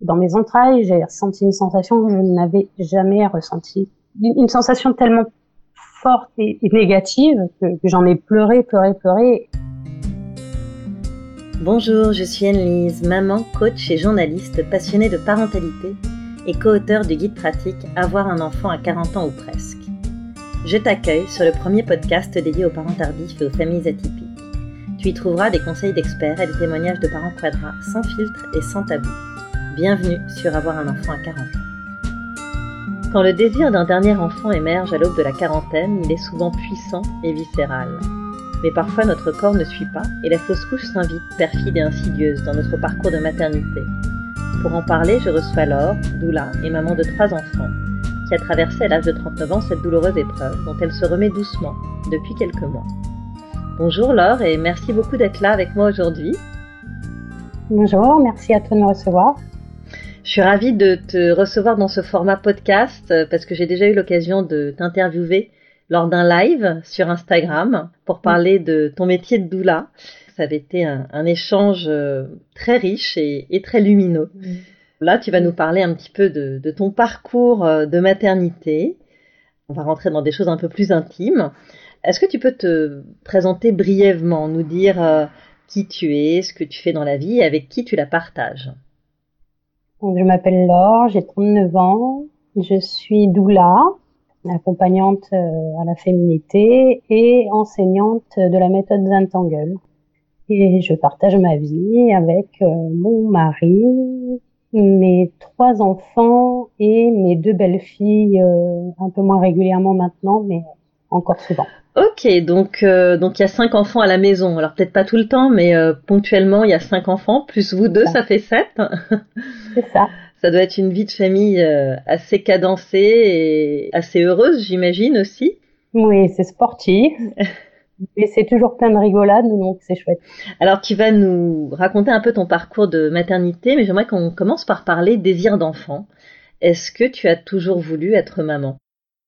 dans mes entrailles, j'ai ressenti une sensation que je n'avais jamais ressentie. Une sensation tellement forte et, négative que, j'en ai pleuré, pleuré, pleuré. Bonjour, je suis Anne-Lise, maman, coach et journaliste passionnée de parentalité et co-auteur du guide pratique Avoir un enfant à 40 ans ou presque. Je t'accueille sur le premier podcast dédié aux parents tardifs et aux familles atypiques. Tu y trouveras des conseils d'experts et des témoignages de parents quadras sans filtre et sans tabou. Bienvenue sur Avoir un enfant à 40 ans. Quand le désir d'un dernier enfant émerge à l'aube de la quarantaine, il est souvent puissant et viscéral. Mais parfois notre corps ne suit pas et la fausse couche s'invite, perfide et insidieuse, dans notre parcours de maternité. Pour en parler, je reçois Laure, doula et maman de trois enfants, qui a traversé à l'âge de 39 ans cette douloureuse épreuve dont elle se remet doucement depuis quelques mois. Bonjour Laure et merci beaucoup d'être là avec moi aujourd'hui. Bonjour, merci à toi de me recevoir. Je suis ravie de te recevoir dans ce format podcast euh, parce que j'ai déjà eu l'occasion de t'interviewer lors d'un live sur Instagram pour parler de ton métier de doula. Ça avait été un, échange euh, très riche et, très lumineux. Là, tu vas nous parler un petit peu de, ton parcours euh, de maternité. On va rentrer dans des choses un peu plus intimes. Est-ce que tu peux te présenter brièvement, nous dire qui tu es, ce que tu fais dans la vie et avec qui tu la partages? Je m'appelle Laure, j'ai 39 ans, je suis doula, accompagnante euh, à la féminité et enseignante de la méthode Zentangle. Et je partage ma vie avec euh, mon mari, mes trois enfants et mes deux belles-filles, euh, un peu moins régulièrement maintenant, mais encore souvent. Ok, donc donc il y a cinq enfants à la maison. Alors peut-être pas tout le temps, mais ponctuellement il y a cinq enfants plus vous deux, ça fait sept. C'est ça. Ça doit être une vie de famille euh, assez cadencée et assez heureuse, j'imagine aussi. Oui, c'est sportif. Mais c'est toujours plein de rigolades, donc c'est chouette. Alors tu vas nous raconter un peu ton parcours de maternité, mais j'aimerais qu'on commence par parler désir d'enfant. Est-ce que tu as toujours voulu être maman?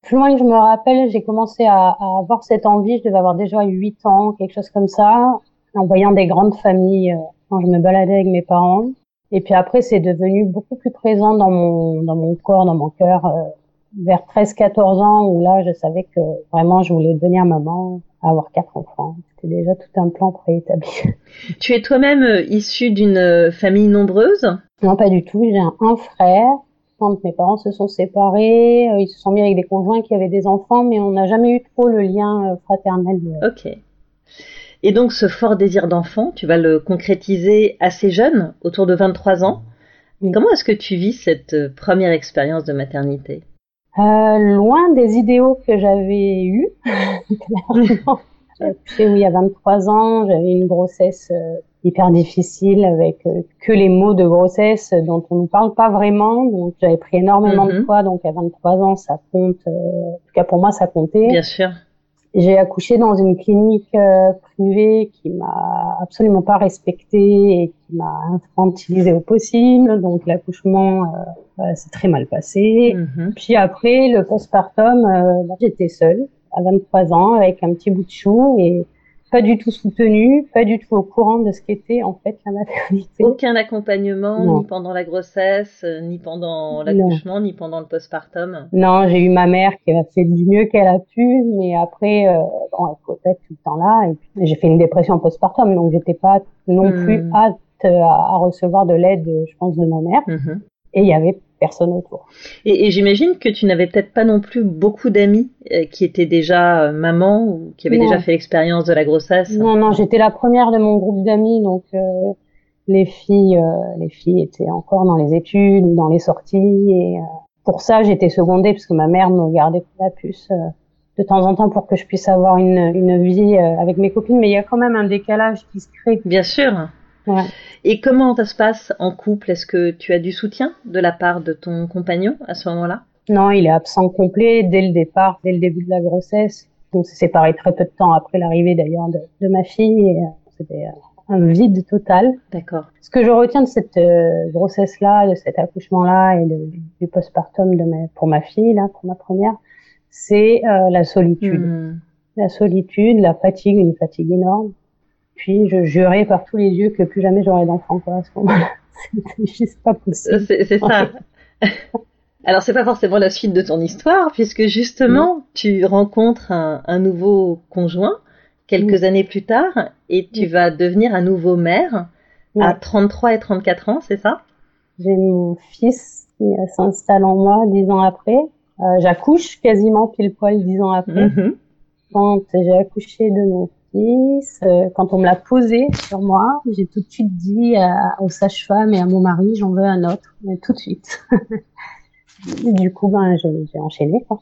Plus loin que je me rappelle, j'ai commencé à, à, avoir cette envie, je devais avoir déjà 8 ans, quelque chose comme ça, en voyant des grandes familles euh, quand je me baladais avec mes parents. Et puis après, c'est devenu beaucoup plus présent dans mon, dans mon corps, dans mon cœur, euh, vers 13-14 ans, où là, je savais que vraiment, je voulais devenir maman, avoir quatre enfants. C'était déjà tout un plan préétabli. Tu es toi-même euh, issue d'une famille nombreuse? Non, pas du tout. J'ai un, frère. Quand mes parents se sont séparés, ils se sont mis avec des conjoints qui avaient des enfants, mais on n'a jamais eu trop le lien fraternel. Ok. Et donc ce fort désir d'enfant, tu vas le concrétiser assez jeune, autour de 23 ans. Comment est-ce que tu vis cette euh, première expérience de maternité? Euh, Loin des idéaux que j'avais eus. sais, oui, à 23 ans, j'avais une grossesse euh, hyper difficile avec euh, que les mots de grossesse dont on ne parle pas vraiment. Donc j'avais pris énormément de mhm. poids, donc à 23 ans, ça compte. en tout cas pour moi, ça comptait. Bien sûr. J'ai accouché dans une clinique euh, privée qui m'a absolument pas respectée et qui m'a infantilisée au possible. Donc l'accouchement euh, s'est très mal passé. Mm-hmm. Puis après le postpartum, euh, j'étais seule à 23 ans avec un petit bout de chou et pas du tout soutenu, pas du tout au courant de ce qu'était en fait la maternité. Aucun accompagnement, ni pendant la grossesse, euh, ni pendant l'accouchement, ni pendant le postpartum. Non, j'ai eu ma mère qui a fait du mieux qu'elle a pu, mais après, euh, bon, elle être tout le temps là. Et j'ai fait une dépression postpartum, donc j'étais pas non hmm. plus hâte à, recevoir de l'aide, je pense, de ma mère. Mm-hmm. Et il y avait personne autour. Et, j'imagine que tu n'avais peut-être pas non plus beaucoup d'amis euh, qui étaient déjà euh, mamans ou qui avaient déjà fait l'expérience de la grossesse. Non, non, j'étais la première de mon groupe d'amis, donc euh, les filles, les filles étaient encore dans les études ou dans les sorties. Et pour ça, j'étais secondée parce que ma mère me gardait la puce de temps en temps pour que je puisse avoir une, une vie avec mes copines. Mais il y a quand même un décalage qui se crée. Bien sûr. Et comment ça se passe en couple? Est-ce que tu as du soutien de la part de ton compagnon à ce moment-là? Non, il est absent complet dès le départ, dès le début de la grossesse. On s'est séparés très peu de temps après l'arrivée d'ailleurs de, ma fille. Et, euh, c'était euh, un vide total. D'accord. Ce que je retiens de cette euh, grossesse-là, de cet accouchement-là et du postpartum de pour ma fille, là, pour ma première, c'est la solitude. Hmm. La solitude, la fatigue, une fatigue énorme puis je jurais par tous les yeux que plus jamais j'aurais d'enfant quoi à ce moment-là. C'était juste pas possible. C'est ça. Alors c'est pas forcément la suite de ton histoire, puisque justement tu rencontres un, nouveau conjoint quelques années plus tard et tu vas devenir un nouveau mère à 33 et 34 ans, c'est ça? J'ai mon fils qui s'installe en moi dix ans après. Euh, j'accouche quasiment pile poil dix ans après. Mm-hmm. Quand j'ai accouché de mon euh, quand on me l'a posé sur moi, j'ai tout de suite dit aux sages-femmes et à mon mari, j'en veux un autre, mais tout de suite. du coup, ben, j'ai enchaîné. Quoi.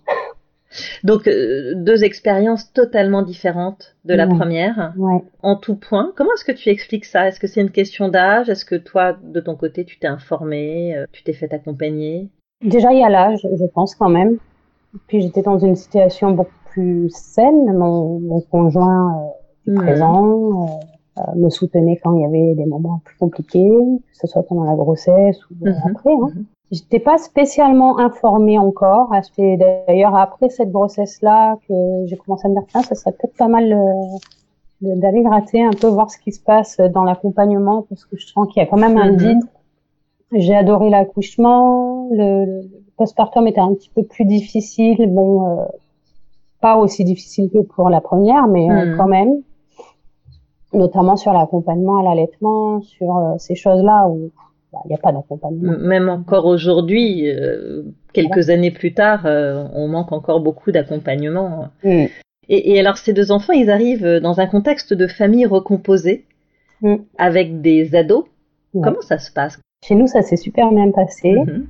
Donc euh, deux expériences totalement différentes de la première, ouais. en tout point. Comment est-ce que tu expliques ça? Est-ce que c'est une question d'âge? Est-ce que toi, de ton côté, tu t'es informé, euh, tu t'es fait accompagner? Déjà, il y a l'âge, je pense quand même. Puis j'étais dans une situation beaucoup plus saine. Mon, mon conjoint euh, présent, euh, me soutenait quand il y avait des moments plus compliqués, que ce soit pendant la grossesse ou mhm. après. Hein. Mhm. J'étais pas spécialement informée encore. C'est d'ailleurs après cette grossesse-là que j'ai commencé à me dire tiens, ça serait peut-être pas mal euh, d'aller gratter un peu voir ce qui se passe dans l'accompagnement parce que je sens qu'il y a quand même un mhm. vide. J'ai adoré l'accouchement. Le, le postpartum était un petit peu plus difficile. Bon, euh, pas aussi difficile que pour la première, mais euh, quand même. Notamment sur l'accompagnement à l'allaitement, sur ces choses-là où il bah, n'y a pas d'accompagnement. Même encore aujourd'hui, euh, quelques années plus tard, euh, on manque encore beaucoup d'accompagnement. Mm. Et, et, alors ces deux enfants, ils arrivent dans un contexte de famille recomposée, mm. avec des ados. Comment ça se passe? Chez nous, ça s'est super bien passé. Mm-hmm.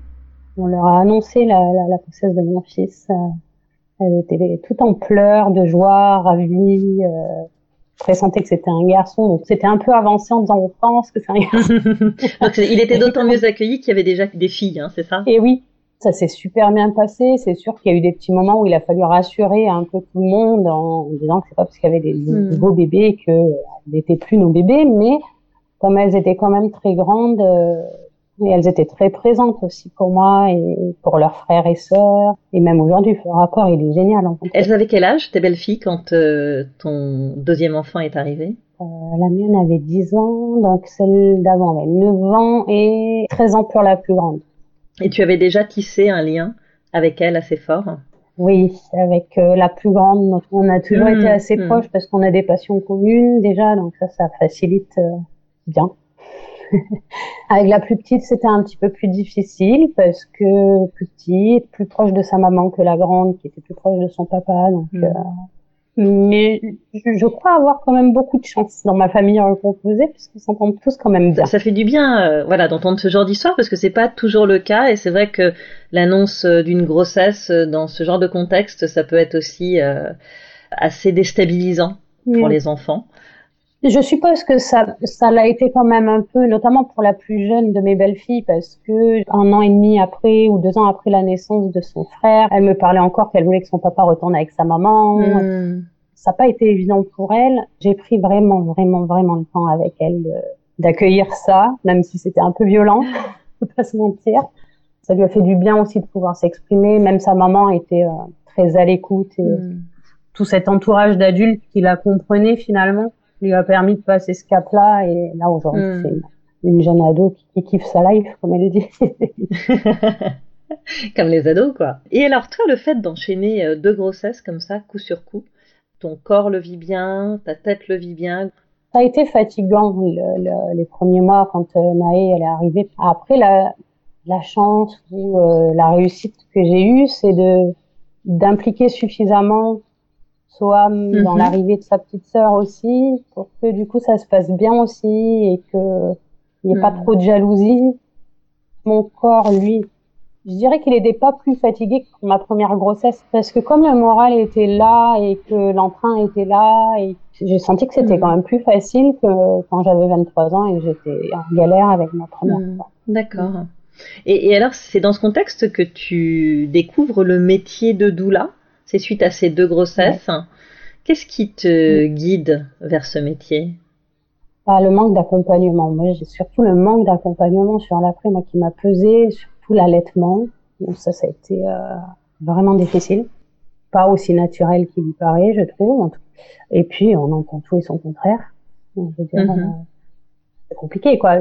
On leur a annoncé la, la, la grossesse de mon fils. Euh, elle était tout en pleurs, de joie, ravie pressentais que c'était un garçon, donc c'était un peu avancé en disant on pense que c'est un garçon. donc il était d'autant mieux accueilli qu'il y avait déjà des filles, hein, c'est ça? Et oui, ça s'est super bien passé. C'est sûr qu'il y a eu des petits moments où il a fallu rassurer un peu tout le monde en disant que c'est pas parce qu'il y avait des hmm. beaux bébés que n'étaient plus nos bébés, mais comme elles étaient quand même très grandes, euh, et elles étaient très présentes aussi pour moi et pour leurs frères et sœurs. Et même aujourd'hui, le rapport, il est génial. En fait. Elles avaient quel âge, tes belles-filles, quand euh, ton deuxième enfant est arrivé? Euh, La mienne avait 10 ans, donc celle d'avant avait 9 ans et 13 ans pour la plus grande. Et tu avais déjà tissé un lien avec elle assez fort? Oui, avec euh, la plus grande, on a toujours mmh, été assez mmh. proches parce qu'on a des passions communes déjà, donc ça, ça facilite bien. Avec la plus petite, c'était un petit peu plus difficile parce que plus petite, plus proche de sa maman que la grande, qui était plus proche de son papa. Donc, mm. euh, mais je, crois avoir quand même beaucoup de chance dans ma famille recomposée puisqu'on s'entend tous quand même bien. Ça, fait du bien, euh, voilà, d'entendre ce genre d'histoire parce que c'est pas toujours le cas et c'est vrai que l'annonce euh, d'une grossesse dans ce genre de contexte, ça peut être aussi assez déstabilisant pour les enfants. Je suppose que ça, ça l'a été quand même un peu, notamment pour la plus jeune de mes belles-filles, parce que un an et demi après ou deux ans après la naissance de son frère, elle me parlait encore qu'elle voulait que son papa retourne avec sa maman. Hmm. Ça n'a pas été évident pour elle. J'ai pris vraiment, vraiment, vraiment le temps avec elle d'accueillir ça, même si c'était un peu violent, faut pas se mentir. Ça lui a fait du bien aussi de pouvoir s'exprimer. Même sa maman était euh, très à l'écoute et hmm. tout cet entourage d'adultes qui la comprenaient finalement lui a permis de passer ce cap-là. Et là, aujourd'hui, hmm. c'est une jeune ado qui, kiffe sa life, comme elle dit. comme les ados, quoi. Et alors, toi, le fait d'enchaîner euh, deux grossesses comme ça, coup sur coup, ton corps le vit bien, ta tête le vit bien? Ça a été fatigant les premiers mois quand euh, Naé elle est arrivée. Après, la, la chance ou euh, la réussite que j'ai eue, c'est de d'impliquer suffisamment soit dans mhm. l'arrivée de sa petite sœur aussi, pour que du coup ça se passe bien aussi et que il n'y ait pas mhm. trop de jalousie. Mon corps, lui, je dirais qu'il n'était pas plus fatigué que pour ma première grossesse parce que comme le moral était là et que l'emprunt était là et j'ai senti que c'était mhm. quand même plus facile que quand j'avais 23 ans et que j'étais en galère avec ma première D'accord. Et, et, alors, c'est dans ce contexte que tu découvres le métier de doula? C'est suite à ces deux grossesses. Qu'est-ce qui te guide vers ce métier? Bah, Le manque d'accompagnement. Moi, j'ai surtout le manque d'accompagnement sur l'après, moi, qui m'a pesé, surtout l'allaitement. Donc ça, ça a été euh, vraiment difficile. Pas aussi naturel qu'il lui paraît, je trouve. Et puis, on entend tout et son contraire. Je veux dire, mhm. c'est compliqué, quoi.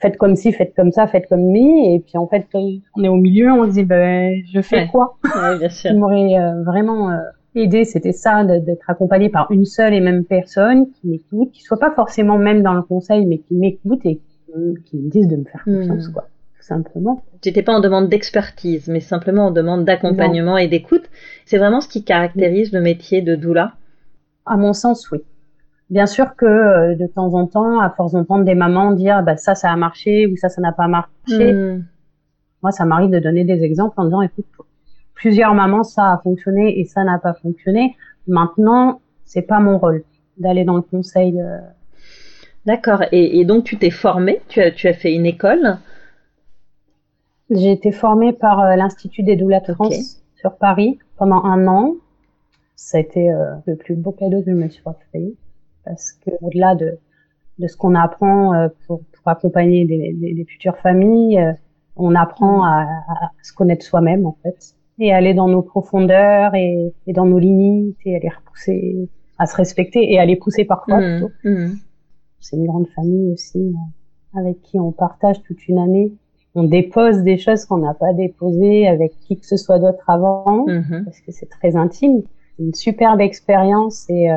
Faites comme ci, faites comme ça, faites comme mi. Et puis, en fait, on est au milieu, on se dit, ben, je fais quoi? Ouais, bien sûr. qui m'aurait euh, vraiment euh, aidé, c'était ça, d'être accompagné par une seule et même personne qui m'écoute, qui soit pas forcément même dans le conseil, mais qui m'écoute et qui, qui me dise de me faire confiance, Hmm. quoi, tout simplement. Tu n'étais pas en demande d'expertise, mais simplement en demande d'accompagnement et d'écoute. C'est vraiment ce qui caractérise le métier de doula. À mon sens, oui. Bien sûr que euh, de temps en temps, à force d'entendre des mamans dire bah, ça, ça a marché ou ça, ça n'a pas marché, Hmm. moi, ça m'arrive de donner des exemples en disant écoute, plusieurs mamans, ça a fonctionné et ça n'a pas fonctionné. Maintenant, c'est pas mon rôle d'aller dans le conseil. euh, D'accord. Et, et donc tu t'es formée, tu as, tu as fait une école? J'ai été formée par euh, l'Institut des doulas de. France sur Paris pendant un an. Ça a été euh, le plus beau cadeau que je me suis offert parce que au-delà de, de ce qu'on apprend euh, pour, pour accompagner des, des, des futures familles, euh, on apprend à, à se connaître soi-même en fait et aller dans nos profondeurs et, et dans nos limites et à les repousser, à se respecter et à les pousser parfois. Plutôt. Hmm. C'est une grande famille aussi euh, avec qui on partage toute une année. On dépose des choses qu'on n'a pas déposées avec qui que ce soit d'autre avant Mhm. parce que c'est très intime. Une superbe expérience et euh,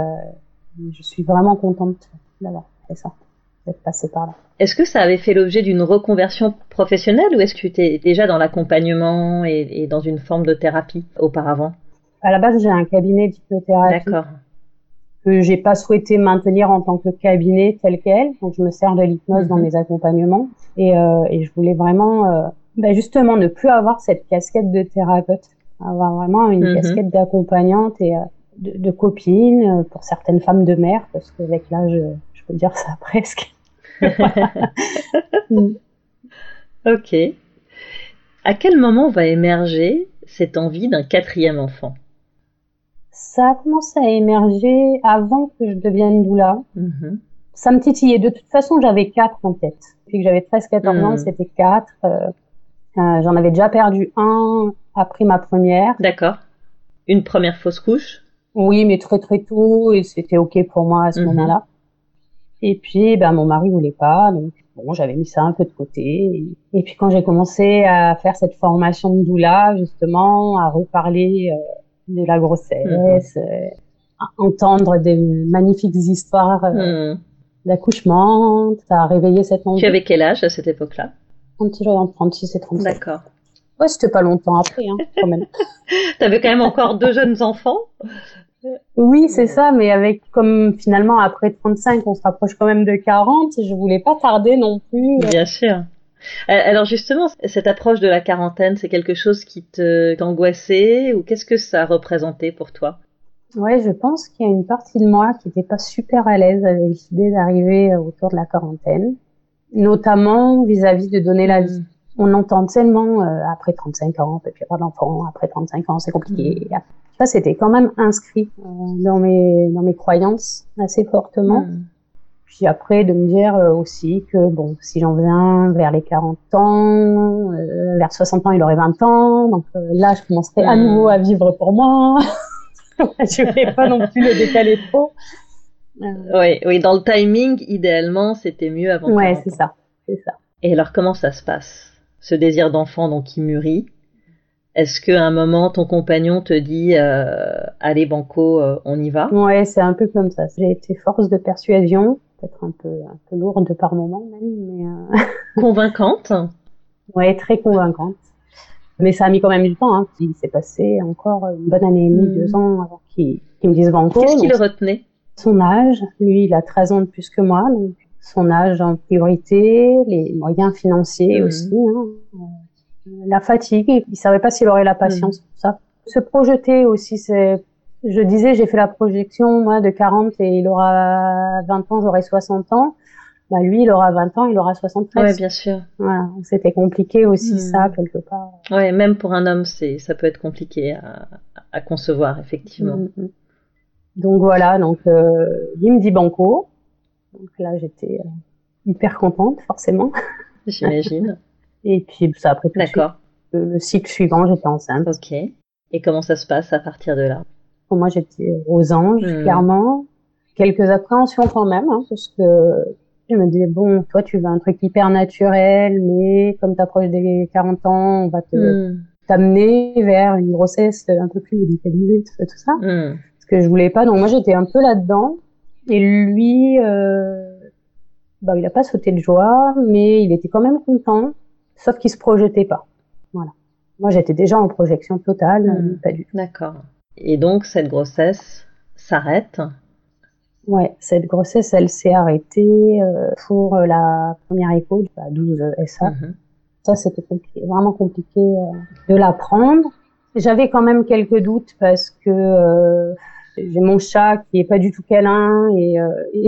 je suis vraiment contente d'avoir fait ça, d'être passée par là. Est-ce que ça avait fait l'objet d'une reconversion professionnelle ou est-ce que tu étais déjà dans l'accompagnement et, et dans une forme de thérapie auparavant? À la base, j'ai un cabinet d'hypnothérapie que j'ai pas souhaité maintenir en tant que cabinet tel quel. Donc, je me sers de l'hypnose dans Mhm. mes accompagnements et, euh, et je voulais vraiment, euh, bah, justement, ne plus avoir cette casquette de thérapeute, avoir vraiment une Mhm. casquette d'accompagnante et euh, de, de copine euh, pour certaines femmes de mère, parce qu'avec l'âge, je peux dire ça presque. Mm. Ok. À quel moment va émerger cette envie d'un quatrième enfant? Ça a commencé à émerger avant que je devienne doula. Mhm. Ça me titillait. De toute façon, j'avais quatre en tête. Depuis que j'avais 13-14 ans, Mhm. c'était quatre. Euh, euh, J'en avais déjà perdu un après ma première. D'accord. Une première fausse couche? Oui, mais très très tôt et c'était ok pour moi à ce Mhm. moment-là. Et puis, ben mon mari voulait pas, donc bon, j'avais mis ça un peu de côté. Et, puis quand j'ai commencé à faire cette formation de doula, justement, à reparler euh, de la grossesse, euh, à entendre des magnifiques histoires euh, Mhm. d'accouchement, ça a réveillé cette envie. Tu avais quel âge à cette époque-là? Quand j'avais entre 36 et 37. D'accord. Ouais, c'était pas longtemps après, hein, quand même. Tu avais quand même encore deux jeunes enfants? Oui, c'est ça, mais avec comme finalement après 35, on se rapproche quand même de 40, je voulais pas tarder non plus. Bien sûr. Euh, Alors justement, cette approche de la quarantaine, c'est quelque chose qui te t'angoissait ou qu'est-ce que ça représentait pour toi? Ouais, je pense qu'il y a une partie de moi qui n'était pas super à l'aise avec l'idée d'arriver autour de la quarantaine, notamment vis-à-vis de donner la vie. On entend tellement euh, après 35 ans, on peut plus avoir d'enfant, après 35 ans, c'est compliqué. Ça, c'était quand même inscrit euh, dans mes dans mes croyances assez fortement. Mhm. Puis après, de me dire euh, aussi que, bon, si j'en viens vers les 40 ans, euh, vers 60 ans, il aurait 20 ans. Donc là, je commencerai à Hmm. nouveau à vivre pour moi. je voulais pas non plus le décaler trop. Oui, oui, dans le timing, idéalement, c'était mieux avant. ouais, 40 c'est ça. C'est ça. Et alors, comment ça se passe? Ce désir d'enfant, donc, qui mûrit Est-ce qu'à un moment, ton compagnon te dit euh, Allez, Banco, euh, on y va? Ouais, c'est un peu comme ça. J'ai été force de persuasion, peut-être un peu, un peu lourde par moment même, mais euh, Convaincante ouais, très convaincante. Mais ça a mis quand même du temps. Hein. Il s'est passé encore une bonne année et demie, Hmm. deux ans avant qu'il qu'il me dise banco. Qu'est-ce qui le retenait? son âge. Lui, il a 13 ans de plus que moi, donc son âge en priorité, les moyens financiers Mhm. aussi, hein. La fatigue. Il savait pas s'il aurait la patience pour ça. Se projeter aussi, c'est, je disais, j'ai fait la projection, moi, de 40 et il aura 20 ans, j'aurai 60 ans. Bah, lui, il aura 20 ans, il aura 73. Ouais, bien sûr. Voilà. C'était compliqué aussi, Mhm. ça, quelque part. Ouais, même pour un homme, c'est ça peut être compliqué à, à concevoir, effectivement. Mhm. Donc voilà, donc euh, il me dit banco. Donc là, j'étais euh, hyper contente, forcément. J'imagine. Et puis ça après tout D'accord. le, le cycle suivant, j'étais enceinte. Ok. Et comment ça se passe à partir de là? Pour moi, j'étais aux anges, Mhm. clairement. Quelques appréhensions quand même, hein, parce que Je me disais, bon, toi, tu veux un truc hyper naturel, mais comme tu approches des 40 ans, on va te Hmm. t'amener vers une grossesse un peu plus médicalisée, tout ça. Tout ça. Hmm. Ce que je voulais pas. Donc moi, j'étais un peu là-dedans. Et lui, euh, bah, il a pas sauté de joie, mais il était quand même content, sauf qu'il se projetait pas. Voilà. Moi, j'étais déjà en projection totale, Hmm. pas du tout. D'accord. Et donc cette grossesse s'arrête. Ouais, cette grossesse, elle s'est arrêtée euh, pour euh, la première écho, à 12 SA. Mhm. Ça, c'était compliqué, vraiment compliqué euh, de la prendre. J'avais quand même quelques doutes parce que euh, j'ai mon chat qui est pas du tout câlin et, et,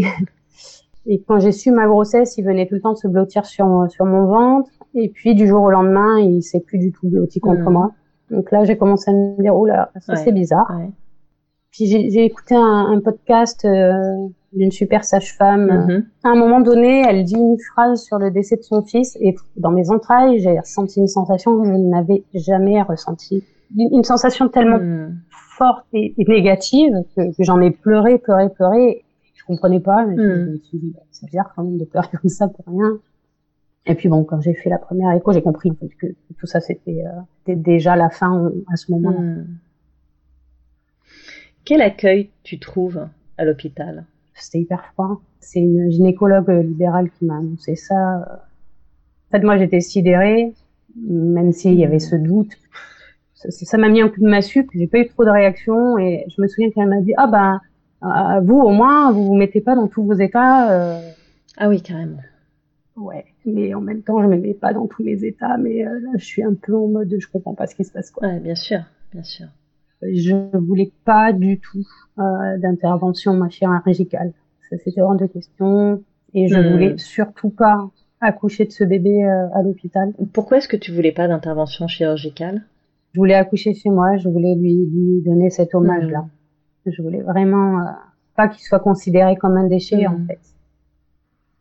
et quand j'ai su ma grossesse, il venait tout le temps se blottir sur, sur mon ventre. Et puis du jour au lendemain, il s'est plus du tout blotti contre Mhm. moi. Donc là, j'ai commencé à me dire, oh là, ça Ouais. c'est bizarre. Ouais. Puis j'ai écouté un, un podcast euh, d'une super sage-femme. Mhm. À un moment donné, elle dit une phrase sur le décès de son fils et dans mes entrailles, j'ai ressenti une sensation que je n'avais jamais ressentie. Une, une sensation tellement Hmm. forte et, et négative que, que j'en ai pleuré, pleuré, pleuré. Je comprenais pas, mais je- Mm. me suis dit, bah, c'est bizarre quand même de pleurer comme ça pour rien. Et puis bon, quand j'ai fait la première écho, j'ai compris en fait, que tout ça c'était euh, déjà la fin à ce moment-là. Hmm. Quel accueil tu trouves à l'hôpital? C'était hyper froid. C'est une gynécologue euh, libérale qui m'a annoncé ça. En fait, moi, j'étais sidérée, même s'il y avait ce doute. Ça- m'a mis un coup de massue, j'ai pas eu trop de réaction et je me souviens qu'elle m'a dit ah ben euh, vous au moins vous vous mettez pas dans tous vos états. euh, Ah oui, carrément. Ouais, mais en même temps je me mets pas dans tous mes états, mais euh, là je suis un peu en mode je comprends pas ce qui se passe quoi. Ouais, bien sûr, bien sûr. Je voulais pas du tout euh, d'intervention chirurgicale. Ça c'était hors de question. Et je Hmm. voulais surtout pas accoucher de ce bébé euh, à l'hôpital. Pourquoi est-ce que tu voulais pas d'intervention chirurgicale? Je voulais accoucher chez moi. Je voulais lui, lui donner cet hommage-là. Hmm. Je voulais vraiment pas qu'il soit considéré comme un déchet Hmm. en fait.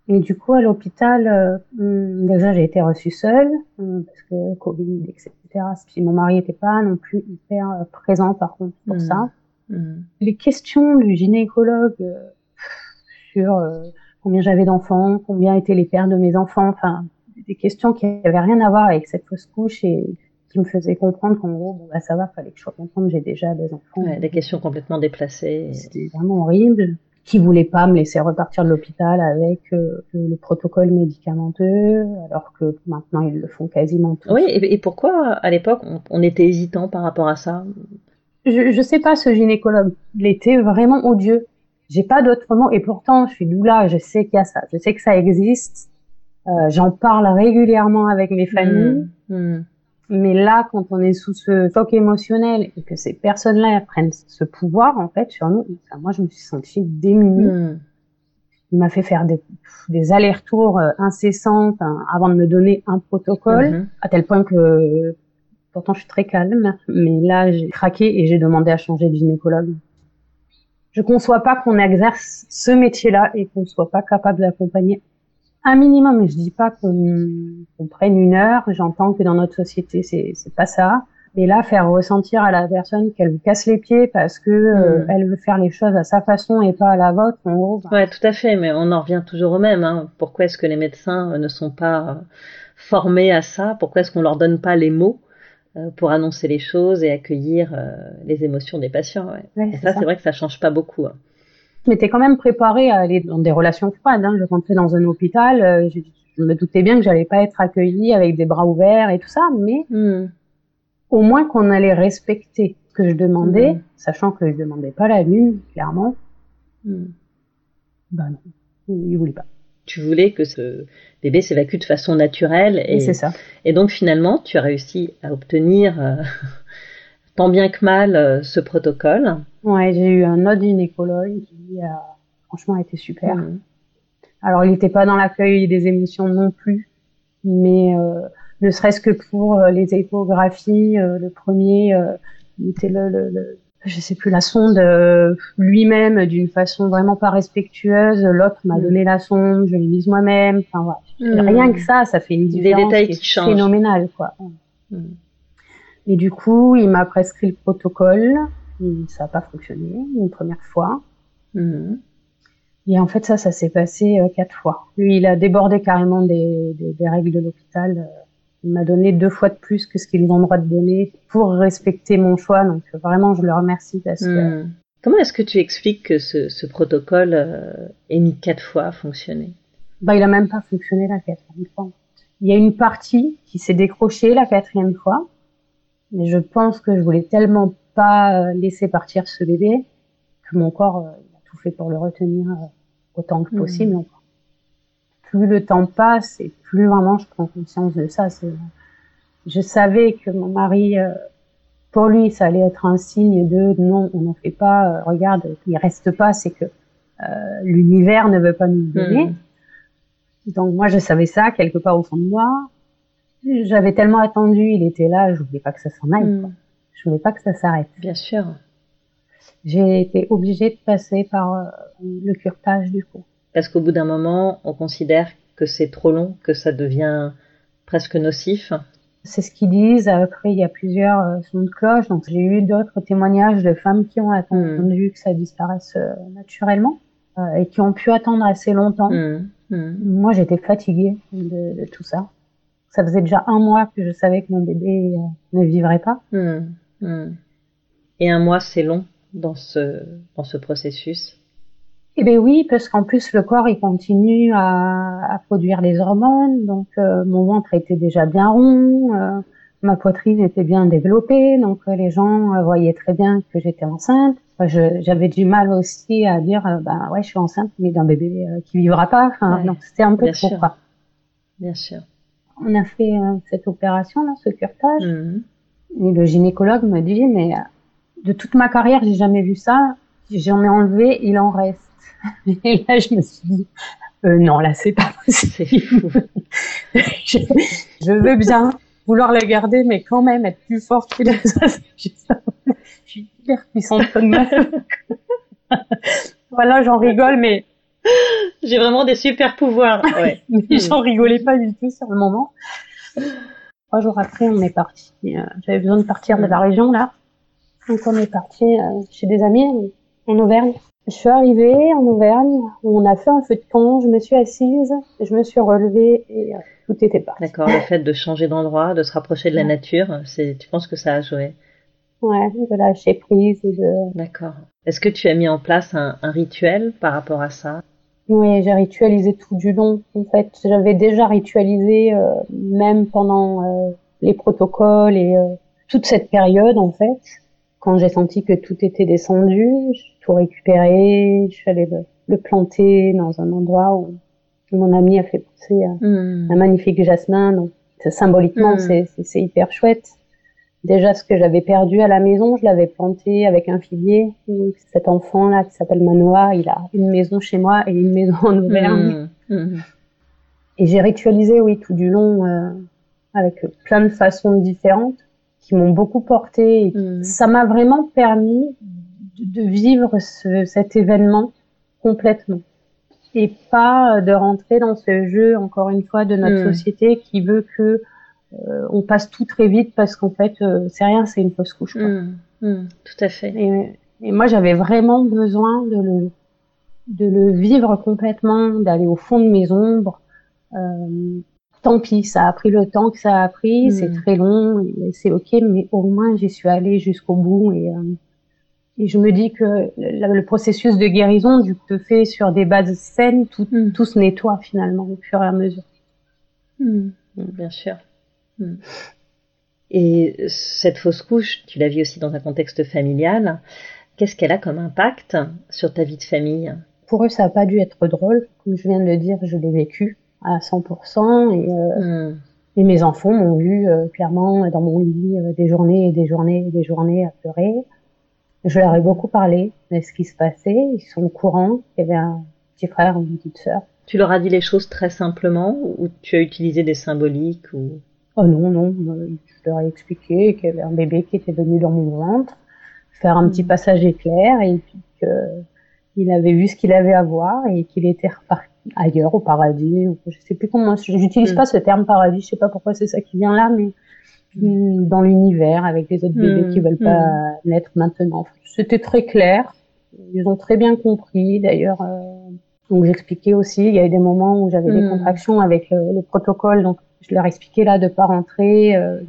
Et du coup à l'hôpital, euh, déjà j'ai été reçue seule hum, parce que Covid, etc. Puis mon mari était pas non plus hyper euh, présent par contre pour Hmm. ça. Hmm. les questions du gynécologue euh, sur euh, combien j'avais d'enfants, combien étaient les pères de mes enfants, enfin des questions qui avaient rien à voir avec cette fausse couche et qui me faisaient comprendre qu'en gros bon bah ça va, fallait que je sois contente, j'ai déjà des enfants. Ouais, des questions complètement déplacées. C'était vraiment horrible. Qui voulait pas me laisser repartir de l'hôpital avec euh, le protocole médicamenteux, alors que maintenant ils le font quasiment tous. Oui, et, et pourquoi à l'époque on, on était hésitant par rapport à ça? Je, je sais pas ce gynécologue. Il était vraiment odieux. J'ai pas d'autres mots. Et pourtant, je suis doula. Je sais qu'il y a ça. Je sais que ça existe. Euh, J'en parle régulièrement avec mes familles. Hmm. Hmm. Mais là, quand on est sous ce choc émotionnel et que ces personnes-là prennent ce pouvoir, en fait, sur nous, moi, je me suis sentie démunie. Hmm. Il m'a fait faire des, des allers-retours euh, incessants hein, avant de me donner un protocole, Mhm. à tel point que Pourtant, je suis très calme, mais là, j'ai craqué et j'ai demandé à changer de gynécologue. Je conçois pas qu'on exerce ce métier-là et qu'on soit pas capable d'accompagner un minimum. Je dis pas qu'on prenne une heure. J'entends que dans notre société, c'est c'est pas ça. Mais là, faire ressentir à la personne qu'elle vous casse les pieds parce que euh, Mm. elle veut faire les choses à sa façon et pas à la vôtre, en gros, bah, Ouais, tout à fait, mais on en revient toujours au même. Hein. Pourquoi est-ce que les médecins euh, ne sont pas euh, formés à ça? Pourquoi est-ce qu'on leur donne pas les mots pour annoncer les choses et accueillir les émotions des patients ouais? ouais, Et ça. c'est vrai que ça change pas beaucoup. hein. Je m'étais quand même préparée à aller dans des relations froides. Hein. Je rentrais dans un hôpital, euh, je, je me doutais bien que j'allais pas être accueillie avec des bras ouverts et tout ça, mais Hmm. au moins qu'on allait respecter ce que je demandais, Mhm. sachant que je demandais pas la lune, clairement. Hmm. Ben non, il voulait pas. Tu voulais que ce bébé s'évacue de façon naturelle Et, et, c'est ça. et donc finalement, tu as réussi à obtenir euh, tant bien que mal euh, ce protocole. Ouais, j'ai eu un autre gynécologue qui a franchement été super. Hmm. Alors, il n'était pas dans l'accueil des émotions non plus, mais euh, ne serait-ce que pour euh, les échographies, euh, le premier, euh, il était le, le, le- je sais plus, la sonde euh, lui-même d'une façon vraiment pas respectueuse. L'autre m'a Mm. donné la sonde, je l'ai mise moi-même. Enfin, voilà. Mm. Rien que ça, ça fait une Des différence détails qui qui changent. phénoménale, quoi. Et du coup, il m'a prescrit le protocole. Ça n'a pas fonctionné une première fois. Et en fait, ça, ça s'est passé euh, quatre fois. Lui, il a débordé carrément des, des, des règles de l'hôpital. Il m'a donné deux fois de plus que ce qu'ils ont le droit de donner pour respecter mon choix. Donc vraiment, je le remercie parce que. Hmm. Comment est-ce que tu expliques que ce, ce protocole euh, ait mis quatre fois à fonctionner? Bah, il a même pas fonctionné la quatrième fois. Il y a une partie qui s'est décrochée la quatrième fois, mais je pense que je voulais tellement pas laisser partir ce bébé que mon corps fait pour le retenir euh, autant que possible. Mmh. Plus le temps passe et plus vraiment je prends conscience de ça. Je savais que mon mari, euh, pour lui, ça allait être un signe de non, on n'en fait pas. Euh, regarde, il reste pas, c'est que l'univers ne veut pas nous donner. Mmh. Donc moi, je savais ça quelque part au fond de moi. J'avais tellement attendu, il était là, je voulais pas que ça s'en aille. Mmh. Je voulais pas que ça s'arrête. Bien sûr j'ai été obligée de passer par euh, le curtage du coup. Parce qu'au bout d'un moment, on considère que c'est trop long, que ça devient presque nocif. C'est ce qu'ils disent. Après, il y a plusieurs euh, sons de cloche. Donc, j'ai eu d'autres témoignages de femmes qui ont attendu hmm. que ça disparaisse euh, naturellement euh, et qui ont pu attendre assez longtemps. Hmm. Hmm. Moi, j'étais fatiguée de, de, tout ça. Ça faisait déjà un mois que je savais que mon bébé ne vivrait pas. Et un mois, c'est long dans ce, dans ce processus Eh bien oui, parce qu'en plus le corps il continue à, à produire les hormones, donc euh, mon ventre était déjà bien rond, euh, ma poitrine était bien développée, donc euh, les gens voyaient très bien que j'étais enceinte. J'avais du mal aussi à dire, ben ouais, je suis enceinte, mais d'un bébé qui vivra pas. Enfin, donc c'était un peu trop. Sûr. Bien sûr. On a fait cette opération là, ce curtage, mmh. et le gynécologue me dit, mais de toute ma carrière, j'ai jamais vu ça. J'en ai enlevé, il en reste. Et là, je me suis dit, euh, non, là, c'est pas possible. je, je, veux bien vouloir la garder, mais quand même être plus forte que les autres. Je suis hyper puissante comme voilà, j'en rigole, mais j'ai vraiment des super pouvoirs. Ouais. mais j'en rigolais pas du tout sur le moment. Trois jours après, on est parti. Euh, j'avais besoin de partir de la région là. Donc on est parti euh, chez des amis en Auvergne. Je suis arrivée en Auvergne, on a fait un feu de camp, je me suis assise, je me suis relevée et euh, tout était parti. D'accord, le fait de changer d'endroit, de se rapprocher de la nature, c'est, tu penses que ça a joué? Ouais, de lâcher prise et de... D'accord. Est-ce que tu as mis en place un, un rituel par rapport à ça? Oui, j'ai ritualisé tout du long. En fait, j'avais déjà ritualisé euh, même pendant euh, les protocoles et toute cette période en fait quand j'ai senti que tout était descendu, j'ai tout récupéré, je suis allée le, planter dans un endroit où mon ami a fait pousser un, hmm. magnifique jasmin. Donc, symboliquement, hmm. c'est hyper chouette. Déjà, ce que j'avais perdu à la maison, je l'avais planté avec un figuier. Donc, cet enfant-là, qui s'appelle Manoa, il a une maison chez moi et une maison en Auvergne. Hmm. Et j'ai ritualisé, oui, tout du long, euh, avec plein de façons différentes qui m'ont beaucoup porté. Mm. Ça m'a vraiment permis de, vivre ce, cet événement complètement et pas de rentrer dans ce jeu encore une fois de notre mm. société qui veut que euh, on passe tout très vite parce qu'en fait euh, c'est rien, c'est une fausse couche. Quoi. Mm. Tout à fait. Et, et moi j'avais vraiment besoin de le de le vivre complètement, d'aller au fond de mes ombres. Euh, tant pis, ça a pris le temps que ça a pris, c'est hmm. très long, c'est ok, mais au moins j'y suis allée jusqu'au bout et, euh, et je me dis que le, processus de guérison du te fait sur des bases saines, tout, tout se nettoie finalement au fur et à mesure. Bien sûr. Et cette fausse couche, tu l'as vu aussi dans un contexte familial. Qu'est-ce qu'elle a comme impact sur ta vie de famille? Pour eux, ça n'a pas dû être drôle. Comme je viens de le dire, je l'ai vécu à 100% et, euh, hmm. et mes enfants m'ont vu euh, clairement dans mon lit euh, des journées et des journées et des journées à pleurer. Je leur ai beaucoup parlé de ce qui se passait. Ils sont au courant qu'il y avait un petit frère ou une petite sœur. Tu leur as dit les choses très simplement ou tu as utilisé des symboliques ou Oh non, non, je leur ai expliqué qu'il y avait un bébé qui était venu dans mon ventre, faire un petit hmm. passage éclair et puis qu'il avait vu ce qu'il avait à voir et qu'il était reparti ailleurs au paradis ou je sais plus comment j'utilise mm. pas ce terme paradis je sais pas pourquoi c'est ça qui vient là mais mm. dans l'univers avec les autres bébés qui mm. veulent pas naître maintenant c'était très clair ils ont très bien compris d'ailleurs euh, Donc j'expliquais aussi, il y a eu des moments où j'avais des contractions avec le, le protocole, donc je leur expliquais là de pas rentrer euh,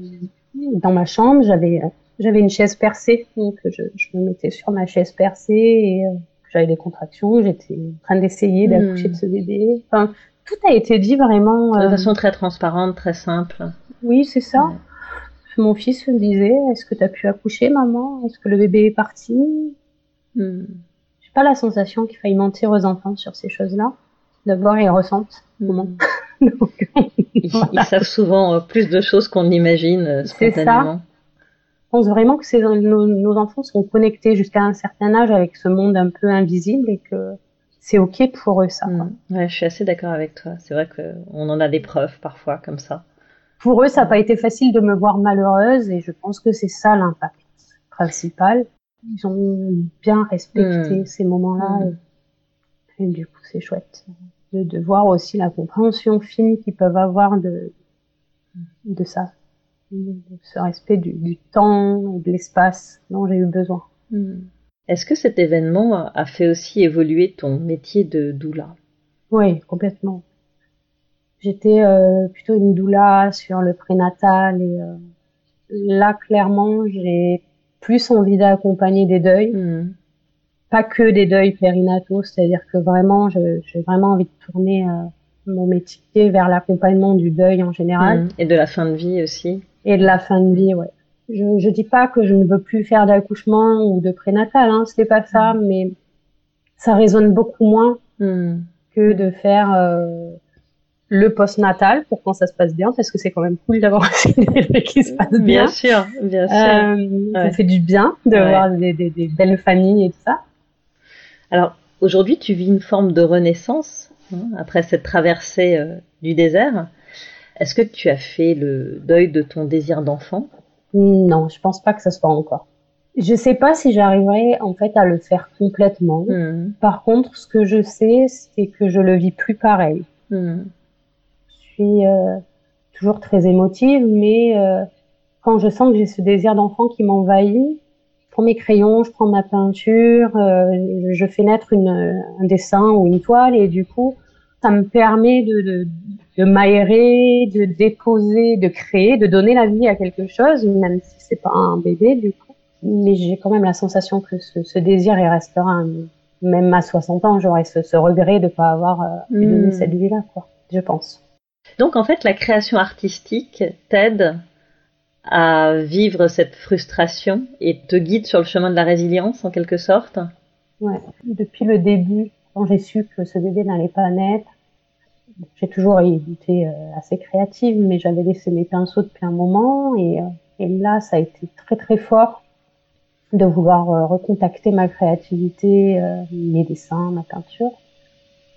dans ma chambre. J'avais j'avais une chaise percée, donc je, je me mettais sur ma chaise percée et euh, j'avais des contractions. J'étais en train d'essayer d'accoucher Hmm. de ce bébé. Enfin, tout a été dit vraiment. De euh, façon très transparente, très simple. oui, c'est ça. Ouais. Mon fils me disait, est-ce que tu as pu accoucher, maman? Est-ce que le bébé est parti? Hmm. J'ai pas la sensation qu'il faille mentir aux enfants sur ces choses-là. D'abord, ils ressentent. Hmm. Donc, Ils, Voilà. ils savent souvent euh, plus de choses qu'on n'imagine euh, C'est ça. spontanément. je pense vraiment que nos, nos enfants sont connectés jusqu'à un certain âge avec ce monde un peu invisible et que c'est ok pour eux ça. Ouais, je suis assez d'accord avec toi. C'est vrai qu'on en a des preuves parfois comme ça. Pour eux, ça n'a pas été facile de me voir malheureuse et je pense que c'est ça l'impact principal. Ils ont bien respecté Mm. ces moments-là Mm. et, et du coup c'est chouette de, de voir aussi la compréhension fine qu'ils peuvent avoir de, de ça, de ce respect du, du temps et de l'espace dont j'ai eu besoin. Hmm. Est-ce que cet événement a- a fait aussi évoluer ton métier de doula? Oui, complètement. J'étais euh, plutôt une doula sur le prénatal et euh, là clairement j'ai plus envie d'accompagner des deuils, Hmm. Pas que des deuils périnataux, c'est-à-dire que vraiment j'ai vraiment envie de tourner euh, mon métier vers l'accompagnement du deuil en général Hmm. Et de la fin de vie aussi. et de la fin de vie, ouais. Je, je dis pas que je ne veux plus faire d'accouchement ou de prénatal, hein, c'est pas ça, mais ça résonne beaucoup moins Hmm. que de faire euh, le postnatal pour quand ça se passe bien, parce que c'est quand même cool d'avoir aussi des qui se passent bien. Bien sûr, bien sûr. Euh, Ça fait du bien de Ouais. voir des, des, des belles familles et tout ça. Alors aujourd'hui, tu vis une forme de renaissance hein, après cette traversée euh, du désert. Est-ce que tu as fait le deuil de ton désir d'enfant? Non, je pense pas que ça soit encore. Je sais pas si j'arriverai en fait à le faire complètement. Hmm. Par contre, ce que je sais, c'est que je le vis plus pareil. Hmm. Je suis euh, toujours très émotive, mais euh, quand je sens que j'ai ce désir d'enfant qui m'envahit, prends mes crayons, je prends ma peinture, euh, je, fais naître une, un dessin ou une toile, et du coup, ça me permet de, de, de m'aérer, de déposer, de créer, de donner la vie à quelque chose, même si c'est pas un bébé du coup. Mais j'ai quand même la sensation que ce, ce désir il restera. Même à 60 ans, j'aurai ce, ce regret de pas avoir euh, pu Mm. donner cette vie-là, quoi. Je pense. Donc en fait, la création artistique t'aide à vivre cette frustration et te guide sur le chemin de la résilience en quelque sorte. Ouais. Depuis le début, quand j'ai su que ce bébé n'allait pas naître, j'ai toujours été euh, assez créative, mais j'avais laissé mes pinceaux depuis un moment et, euh, et là, ça a été très très fort de vouloir euh, recontacter ma créativité, mes dessins, ma peinture.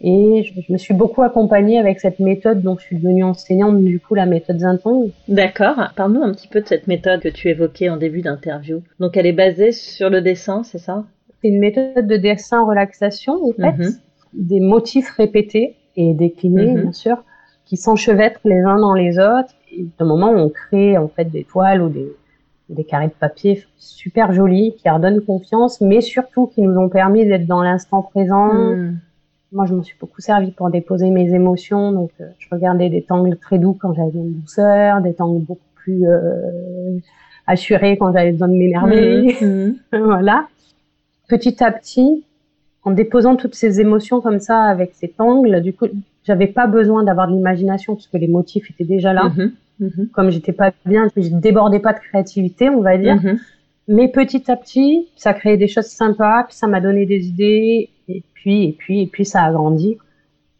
Et je, je me suis beaucoup accompagnée avec cette méthode dont je suis devenue enseignante, du coup, la méthode Zintong. D'accord. Parle-nous un petit peu de cette méthode que tu évoquais en début d'interview. Donc elle est basée sur le dessin, c'est ça? C'est une méthode de dessin relaxation, en fait, Mhm. des motifs répétés et déclinés, Mhm. bien sûr, qui s'enchevêtrent les uns dans les autres. Et de moment, on crée en fait des toiles ou des, des carrés de papier super jolis qui redonnent confiance, mais surtout qui nous ont permis d'être dans l'instant présent. Hmm. Moi, je m'en suis beaucoup servi pour déposer mes émotions. Donc, euh, je regardais des tangles très doux quand j'avais une douceur, des tangles beaucoup plus euh, assurés quand j'avais besoin de m'énerver. Hmm. voilà. Petit à petit, en déposant toutes ces émotions comme ça avec cet angle, du coup, j'avais pas besoin d'avoir de l'imagination parce que les motifs étaient déjà là. Mhm. Mhm. Comme j'étais pas bien, je débordais pas de créativité, on va dire. Mhm. Mais petit à petit, ça créait des choses sympas, puis ça m'a donné des idées, et puis, et puis, et puis ça a grandi.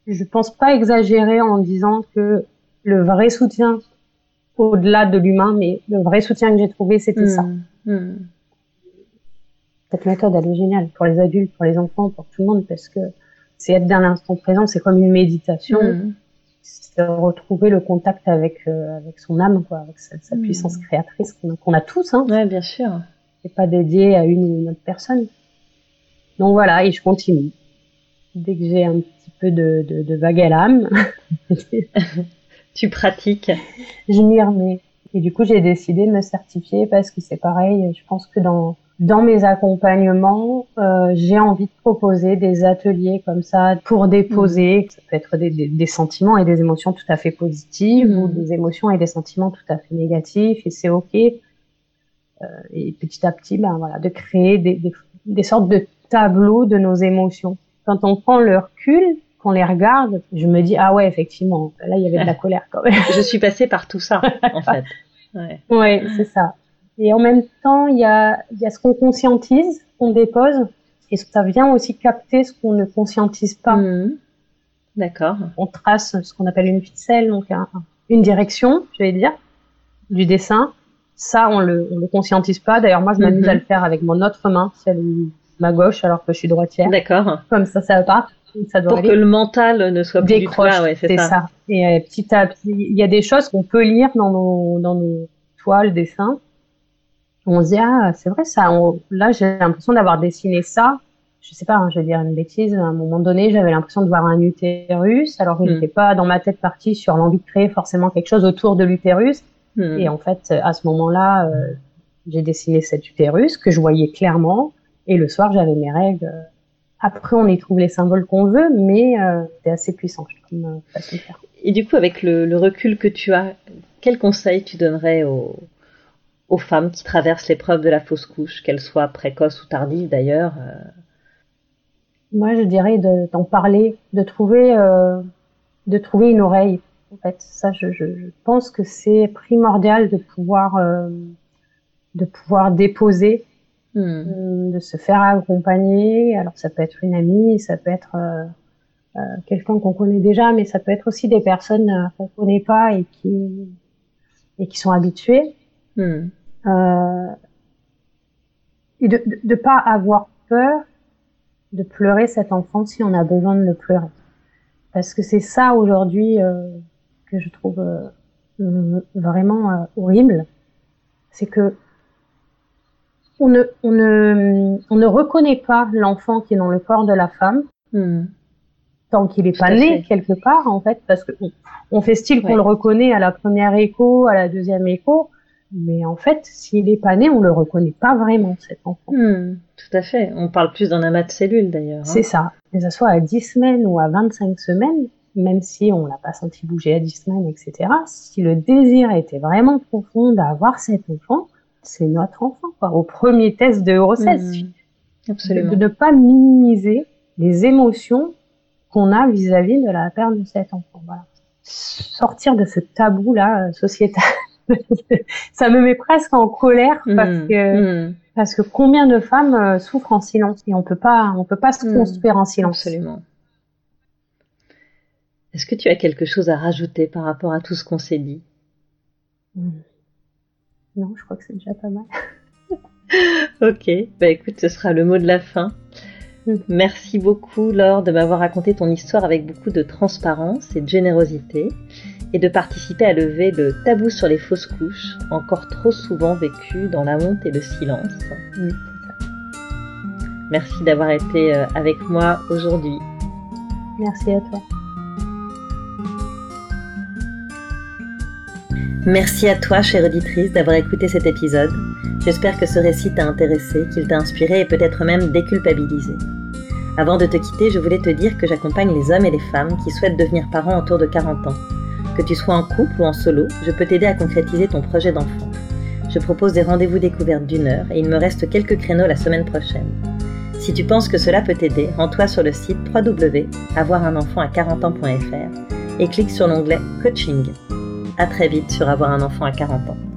Je pense pas exagérer en disant que le vrai soutien, au-delà de l'humain, mais le vrai soutien que j'ai trouvé, c'était ça. Hmm. Cette méthode, elle est géniale pour les adultes, pour les enfants, pour tout le monde, parce que c'est être dans l'instant présent, c'est comme une méditation, Hmm. c'est retrouver le contact avec, euh, avec son âme, quoi, avec sa, sa puissance créatrice qu'on a, qu'on a tous, hein. Ouais, bien sûr. C'est pas dédié à une ou une autre personne. Donc voilà, et je continue. Dès que j'ai un petit peu de, de, de vague à l'âme, Tu pratiques. je m'y remets. Et du coup, j'ai décidé de me certifier parce que c'est pareil, je pense que dans, dans mes accompagnements, euh, j'ai envie de proposer des ateliers comme ça pour déposer. Mmh. Ça peut être des, des, des, sentiments et des émotions tout à fait positives ou mmh. des émotions et des sentiments tout à fait négatifs et c'est ok. Euh, et petit à petit, ben voilà, de créer des, des sortes de tableaux de nos émotions. Quand on prend le recul, qu'on les regarde, je me dis ah ouais effectivement, là il y avait de la colère quand même. je suis passée par tout ça en fait. Ouais, ouais c'est ça. Et en même temps, il y a, il y a ce qu'on conscientise, qu'on dépose, et ça vient aussi capter ce qu'on ne conscientise pas. Mmh. D'accord. On trace ce qu'on appelle une ficelle, donc un, une direction, je vais dire, du dessin. Ça, on le, on le conscientise pas. D'ailleurs, moi, je m'amuse mmh. à le faire avec mon autre main, celle ma gauche, alors que je suis droitière. D'accord. Comme ça, ça part. Ça doit Pour aller. que le mental ne soit plus Décroche, du tout ouais, c'est ça. ça. Et euh, petit à petit, il y a des choses qu'on peut lire dans nos, dans nos toiles, dessins, on se dit ah c'est vrai ça on, là j'ai l'impression d'avoir dessiné ça je sais pas hein, je vais dire une bêtise à un moment donné j'avais l'impression de voir un utérus alors il Mm. n'était pas dans ma tête parti sur l'envie de créer forcément quelque chose autour de l'utérus Hmm. et en fait à ce moment-là euh, j'ai dessiné cet utérus que je voyais clairement et le soir j'avais mes règles. Après on y trouve les symboles qu'on veut mais euh, c'est assez puissant comme euh, façon de faire. Et du coup, avec le, le recul que tu as, quel conseil tu donnerais aux, aux femmes qui traversent l'épreuve de la fausse couche, qu'elle soit précoce ou tardive d'ailleurs euh, Moi, je dirais de- d'en parler, de trouver, euh, de trouver une oreille. En fait, ça, je, je, je pense que c'est primordial de pouvoir, euh, de pouvoir déposer, hmm. de se faire accompagner. Alors, ça peut être une amie, ça peut être euh, euh, quelqu'un qu'on connaît déjà, mais ça peut être aussi des personnes euh, qu'on connaît pas et qui et qui sont habituées. Hmm. Euh, et de ne pas avoir peur de pleurer cet enfant si on a besoin de le pleurer. Parce que c'est ça aujourd'hui euh, que je trouve euh, vraiment horrible. C'est que on ne, on, ne, on ne reconnaît pas l'enfant qui est dans le corps de la femme Hmm. tant qu'il n'est pas né fait. quelque part en fait parce que on, on fait style qu'on Ouais. le reconnaît à la première écho, à la deuxième écho, mais en fait s'il n'est pas né on le reconnaît pas vraiment cet enfant. Hmm. Tout à fait. On parle plus d'un amas de cellules d'ailleurs. hein. C'est ça. Que ce soit à 10 semaines ou à 25 semaines, même si on l'a pas senti bouger à 10 semaines, etc. Si le désir était vraiment profond d'avoir cet enfant, c'est notre enfant. Quoi. Au premier test de grossesse, de, Absolument. de ne pas minimiser les émotions qu'on a vis-à-vis de la perte de cet enfant. Voilà. Sortir de ce tabou là sociétal, ça me met presque en colère parce que Hmm. parce que combien de femmes euh, souffrent en silence et on peut pas on peut pas se Hmm. construire en silence. Absolument. Est-ce que tu as quelque chose à rajouter par rapport à tout ce qu'on s'est dit? Non, je crois que c'est déjà pas mal. Ok, bah écoute, ce sera le mot de la fin. Mm. Merci beaucoup Laure de m'avoir raconté ton histoire avec beaucoup de transparence et de générosité et de participer à lever le tabou sur les fausses couches, encore trop souvent vécu dans la honte et le silence. Oui, Merci d'avoir été euh, avec moi aujourd'hui. Merci à toi. Merci à toi, chère auditrice, d'avoir écouté cet épisode. J'espère que ce récit t'a intéressé, qu'il t'a inspiré et peut-être même déculpabilisé. Avant de te quitter, je voulais te dire que j'accompagne les hommes et les femmes qui souhaitent devenir parents autour de 40 ans. Que tu sois en couple ou en solo, je peux t'aider à concrétiser ton projet d'enfant. Je propose des rendez-vous découvertes d'une heure et il me reste quelques créneaux la semaine prochaine. Si tu penses que cela peut t'aider, rends-toi sur le site www.avoirunenfant à 40 ans.fr et clique sur l'onglet Coaching. À très vite sur Avoir un enfant à 40 ans.